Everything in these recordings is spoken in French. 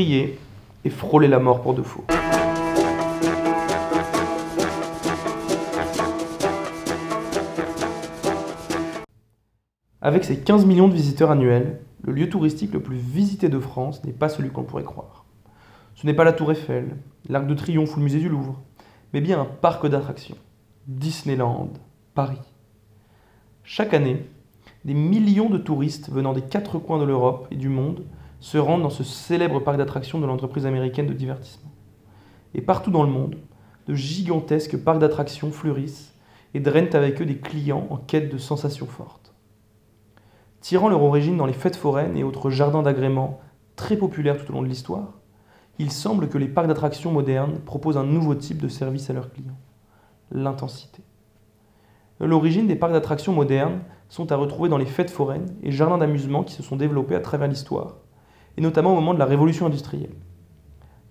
et frôler la mort pour de faux. Avec ses 15 millions de visiteurs annuels, le lieu touristique le plus visité de France n'est pas celui qu'on pourrait croire. Ce n'est pas la Tour Eiffel, l'Arc de Triomphe ou le musée du Louvre, mais bien un parc d'attractions. Disneyland, Paris. Chaque année, des millions de touristes venant des quatre coins de l'Europe et du monde se rendent dans ce célèbre parc d'attractions de l'entreprise américaine de divertissement. Et partout dans le monde, de gigantesques parcs d'attractions fleurissent et drainent avec eux des clients en quête de sensations fortes. Tirant leur origine dans les fêtes foraines et autres jardins d'agrément très populaires tout au long de l'histoire, il semble que les parcs d'attractions modernes proposent un nouveau type de service à leurs clients, l'intensité. L'origine des parcs d'attractions modernes sont à retrouver dans les fêtes foraines et jardins d'amusement qui se sont développés à travers l'histoire, et notamment au moment de la révolution industrielle.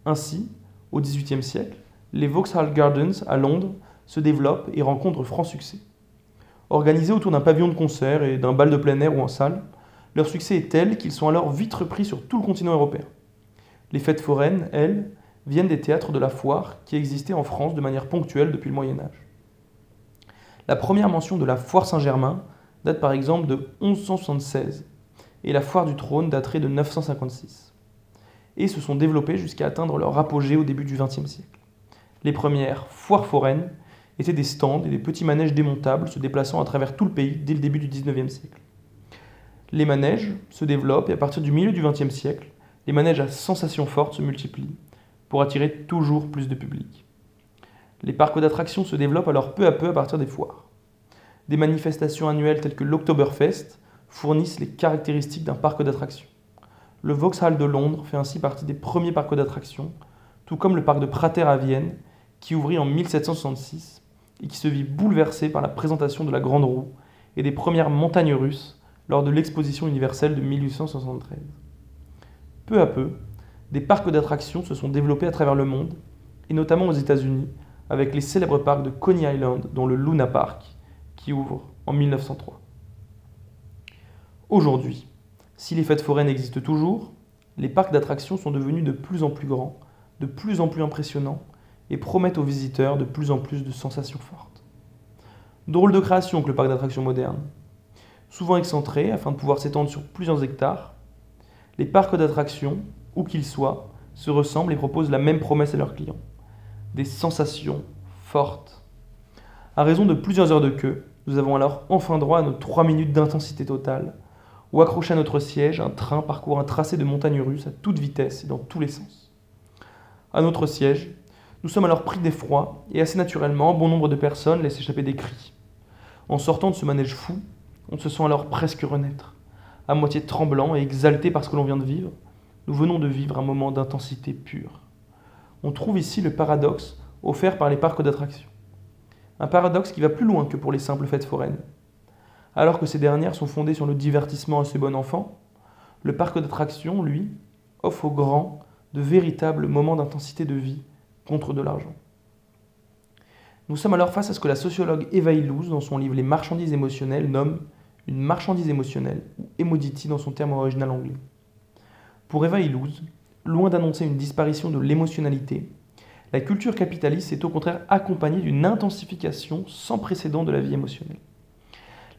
Ainsi, au XVIIIe siècle, les Vauxhall Gardens à Londres se développent et rencontrent franc succès. Organisés autour d'un pavillon de concert et d'un bal de plein air ou en salle, leur succès est tel qu'ils sont alors vite repris sur tout le continent européen. Les fêtes foraines, elles, viennent des théâtres de la foire qui existaient en France de manière ponctuelle depuis le Moyen Âge. La première mention de la foire Saint-Germain date par exemple de 1176 et la foire du trône daterait de 956 et se sont développées jusqu'à atteindre leur apogée au début du XXe siècle. Les premières foires foraines étaient des stands et des petits manèges démontables se déplaçant à travers tout le pays dès le début du XIXe siècle. Les manèges se développent et à partir du milieu du XXe siècle, les manèges à sensations fortes se multiplient pour attirer toujours plus de public. Les parcs d'attractions se développent alors peu à peu à partir des foires. Des manifestations annuelles telles que l'Oktoberfest fournissent les caractéristiques d'un parc d'attractions. Le Vauxhall de Londres fait ainsi partie des premiers parcs d'attractions, tout comme le parc de Prater à Vienne, qui ouvrit en 1766 et qui se vit bouleversé par la présentation de la Grande Roue et des premières montagnes russes lors de l'exposition universelle de 1873. Peu à peu, des parcs d'attractions se sont développés à travers le monde, et notamment aux États-Unis, avec les célèbres parcs de Coney Island, dont le Luna Park, qui ouvre en 1903. Aujourd'hui, si les fêtes foraines existent toujours, les parcs d'attractions sont devenus de plus en plus grands, de plus en plus impressionnants, et promettent aux visiteurs de plus en plus de sensations fortes. Drôle de création que le parc d'attractions moderne. Souvent excentré afin de pouvoir s'étendre sur plusieurs hectares, les parcs d'attractions, où qu'ils soient, se ressemblent et proposent la même promesse à leurs clients. Des sensations fortes. À raison de plusieurs heures de queue, nous avons alors enfin droit à nos 3 minutes d'intensité totale, où accroché à notre siège, un train parcourt un tracé de montagne russe à toute vitesse et dans tous les sens. À notre siège, nous sommes alors pris d'effroi et assez naturellement, bon nombre de personnes laissent échapper des cris. En sortant de ce manège fou, on se sent alors presque renaître. À moitié tremblant et exalté par ce que l'on vient de vivre, nous venons de vivre un moment d'intensité pure. On trouve ici le paradoxe offert par les parcs d'attractions. Un paradoxe qui va plus loin que pour les simples fêtes foraines. Alors que ces dernières sont fondées sur le divertissement à ce bon enfant, le parc d'attractions, lui, offre aux grands de véritables moments d'intensité de vie contre de l'argent. Nous sommes alors face à ce que la sociologue Eva Illouz, dans son livre Les marchandises émotionnelles, nomme une marchandise émotionnelle, ou emodity dans son terme original anglais. Pour Eva Illouz, loin d'annoncer une disparition de l'émotionnalité, la culture capitaliste est au contraire accompagnée d'une intensification sans précédent de la vie émotionnelle.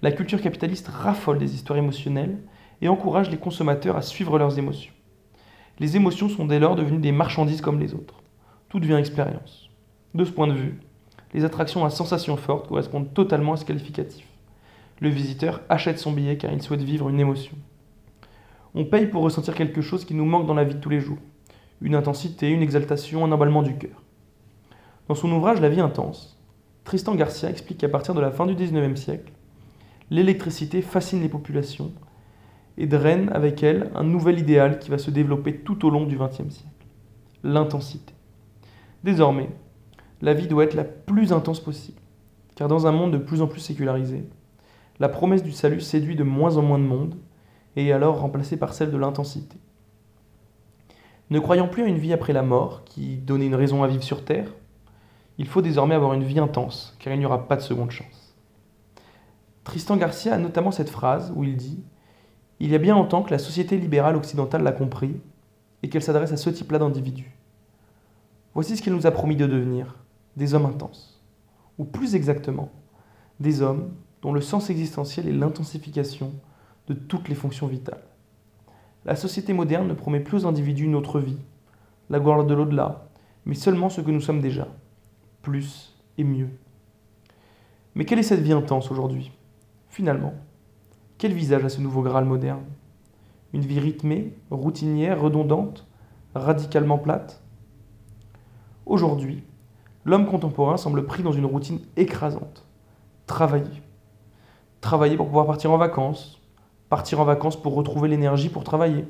La culture capitaliste raffole des histoires émotionnelles et encourage les consommateurs à suivre leurs émotions. Les émotions sont dès lors devenues des marchandises comme les autres. Tout devient expérience. De ce point de vue, les attractions à sensations fortes correspondent totalement à ce qualificatif. Le visiteur achète son billet car il souhaite vivre une émotion. On paye pour ressentir quelque chose qui nous manque dans la vie de tous les jours. Une intensité, une exaltation, un emballement du cœur. Dans son ouvrage La vie intense, Tristan Garcia explique qu'à partir de la fin du XIXe siècle, l'électricité fascine les populations et draine avec elle un nouvel idéal qui va se développer tout au long du XXe siècle, l'intensité. Désormais, la vie doit être la plus intense possible, car dans un monde de plus en plus sécularisé, la promesse du salut séduit de moins en moins de monde et est alors remplacée par celle de l'intensité. Ne croyant plus à une vie après la mort qui donnait une raison à vivre sur Terre, il faut désormais avoir une vie intense, car il n'y aura pas de seconde chance. Tristan Garcia a notamment cette phrase où il dit Il y a bien longtemps que la société libérale occidentale l'a compris, et qu'elle s'adresse à ce type-là d'individus. Voici ce qu'elle nous a promis de devenir, des hommes intenses, ou plus exactement, des hommes dont le sens existentiel est l'intensification de toutes les fonctions vitales. La société moderne ne promet plus aux individus une autre vie, la gloire de l'au-delà, mais seulement ce que nous sommes déjà, plus et mieux. Mais quelle est cette vie intense aujourd'hui? Finalement, quel visage a ce nouveau Graal moderne? Une vie rythmée, routinière, redondante, radicalement plate? Aujourd'hui, l'homme contemporain semble pris dans une routine écrasante. Travailler. Travailler pour pouvoir partir en vacances. Partir en vacances pour retrouver l'énergie pour travailler.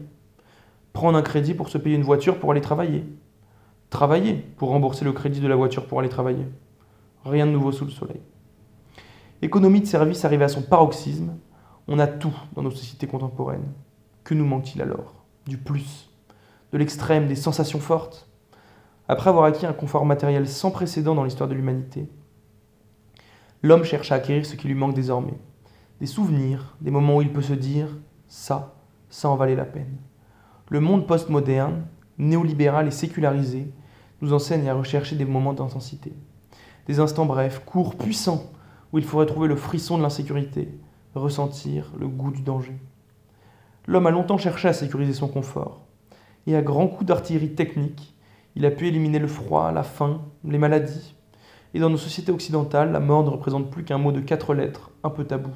Prendre un crédit pour se payer une voiture pour aller travailler. Travailler pour rembourser le crédit de la voiture pour aller travailler. Rien de nouveau sous le soleil. Économie de service arrivée à son paroxysme, on a tout dans nos sociétés contemporaines. Que nous manque-t-il alors? Du plus, de l'extrême, des sensations fortes? Après avoir acquis un confort matériel sans précédent dans l'histoire de l'humanité, l'homme cherche à acquérir ce qui lui manque désormais. Des souvenirs, des moments où il peut se dire ⁇ ça, ça en valait la peine ⁇ Le monde postmoderne, néolibéral et sécularisé, nous enseigne à rechercher des moments d'intensité. Des instants brefs, courts, puissants, où il faudrait trouver le frisson de l'insécurité, ressentir le goût du danger. L'homme a longtemps cherché à sécuriser son confort, et à grands coups d'artillerie technique, il a pu éliminer le froid, la faim, les maladies. Et dans nos sociétés occidentales, la mort ne représente plus qu'un mot de quatre lettres, un peu tabou.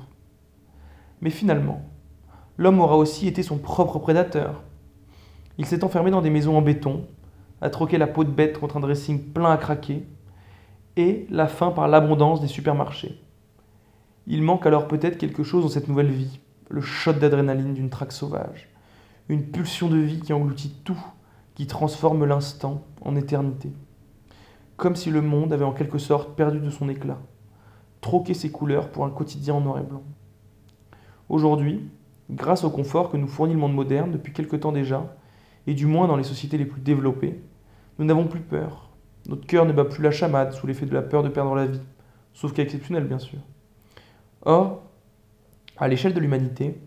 Mais finalement, l'homme aura aussi été son propre prédateur. Il s'est enfermé dans des maisons en béton, a troqué la peau de bête contre un dressing plein à craquer, et la faim par l'abondance des supermarchés. Il manque alors peut-être quelque chose dans cette nouvelle vie, le shot d'adrénaline d'une traque sauvage, une pulsion de vie qui engloutit tout, qui transforme l'instant en éternité. Comme si le monde avait en quelque sorte perdu de son éclat, troqué ses couleurs pour un quotidien en noir et blanc. Aujourd'hui, grâce au confort que nous fournit le monde moderne depuis quelque temps déjà, et du moins dans les sociétés les plus développées, nous n'avons plus peur. Notre cœur ne bat plus la chamade sous l'effet de la peur de perdre la vie, sauf cas exceptionnel bien sûr. Or, à l'échelle de l'humanité,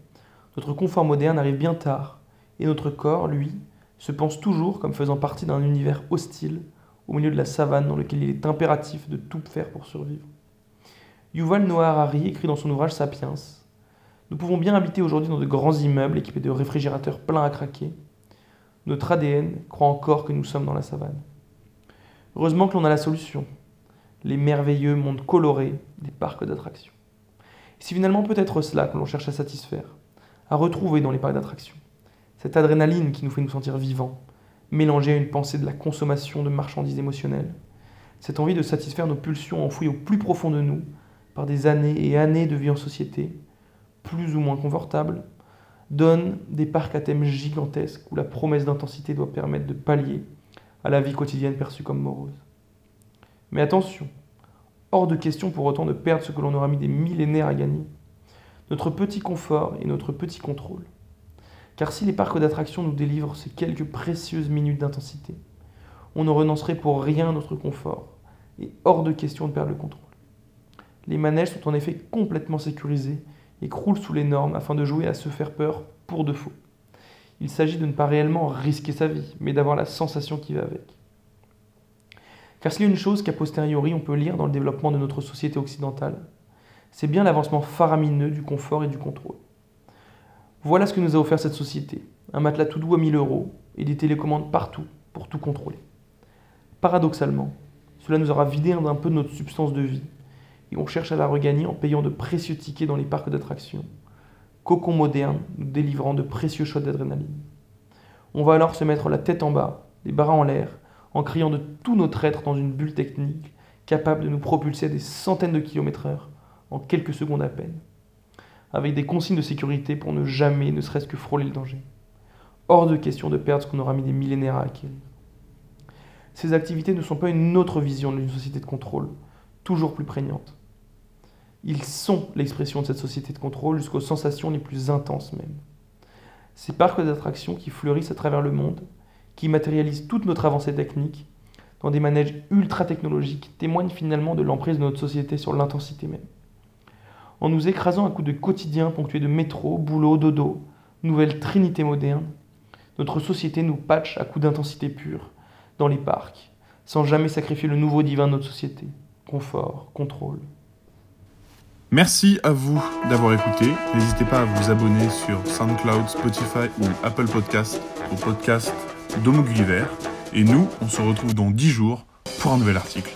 notre confort moderne arrive bien tard, et notre corps, lui, se pense toujours comme faisant partie d'un univers hostile au milieu de la savane dans lequel il est impératif de tout faire pour survivre. Yuval Noah Harari écrit dans son ouvrage Sapiens Nous pouvons bien habiter aujourd'hui dans de grands immeubles équipés de réfrigérateurs pleins à craquer. Notre ADN croit encore que nous sommes dans la savane. Heureusement que l'on a la solution les merveilleux mondes colorés des parcs d'attractions. C'est finalement peut-être cela que l'on cherche à satisfaire, à retrouver dans les parcs d'attractions. Cette adrénaline qui nous fait nous sentir vivants, mélangée à une pensée de la consommation de marchandises émotionnelles. Cette envie de satisfaire nos pulsions enfouies au plus profond de nous par des années et années de vie en société, plus ou moins confortables, donne des parcs à thème gigantesques où la promesse d'intensité doit permettre de pallier à la vie quotidienne perçue comme morose. Mais attention, hors de question pour autant de perdre ce que l'on aura mis des millénaires à gagner, notre petit confort et notre petit contrôle. Car si les parcs d'attractions nous délivrent ces quelques précieuses minutes d'intensité, on ne renoncerait pour rien notre confort, et hors de question de perdre le contrôle. Les manèges sont en effet complètement sécurisés et croulent sous les normes afin de jouer à se faire peur pour de faux. Il s'agit de ne pas réellement risquer sa vie, mais d'avoir la sensation qui va avec. Car s'il y a une chose qu'a posteriori on peut lire dans le développement de notre société occidentale, c'est bien l'avancement faramineux du confort et du contrôle. Voilà ce que nous a offert cette société, un matelas tout doux à 1000 euros et des télécommandes partout pour tout contrôler. Paradoxalement, cela nous aura vidé un peu de notre substance de vie, et on cherche à la regagner en payant de précieux tickets dans les parcs d'attractions, cocon moderne nous délivrant de précieux shots d'adrénaline. On va alors se mettre la tête en bas, les bras en l'air, en criant de tout notre être dans une bulle technique capable de nous propulser à des centaines de kilomètres heure en quelques secondes à peine, avec des consignes de sécurité pour ne jamais ne serait-ce que frôler le danger. Hors de question de perdre ce qu'on aura mis des millénaires à acquérir. Ces activités ne sont pas une autre vision d'une société de contrôle, toujours plus prégnante. Ils sont l'expression de cette société de contrôle jusqu'aux sensations les plus intenses même. Ces parcs d'attractions qui fleurissent à travers le monde, qui matérialisent toute notre avancée technique, dans des manèges ultra technologiques, témoignent finalement de l'emprise de notre société sur l'intensité même. En nous écrasant à coups de quotidien ponctué de métro, boulot, dodo, nouvelle trinité moderne, Notre société nous patche à coups d'intensité pure, dans les parcs, sans jamais sacrifier le nouveau divin de notre société. Confort, contrôle. Merci à vous d'avoir écouté. N'hésitez pas à vous abonner sur SoundCloud, Spotify ou Apple Podcast au podcast d'Homo Gulliver. Et nous, on se retrouve dans 10 jours pour un nouvel article.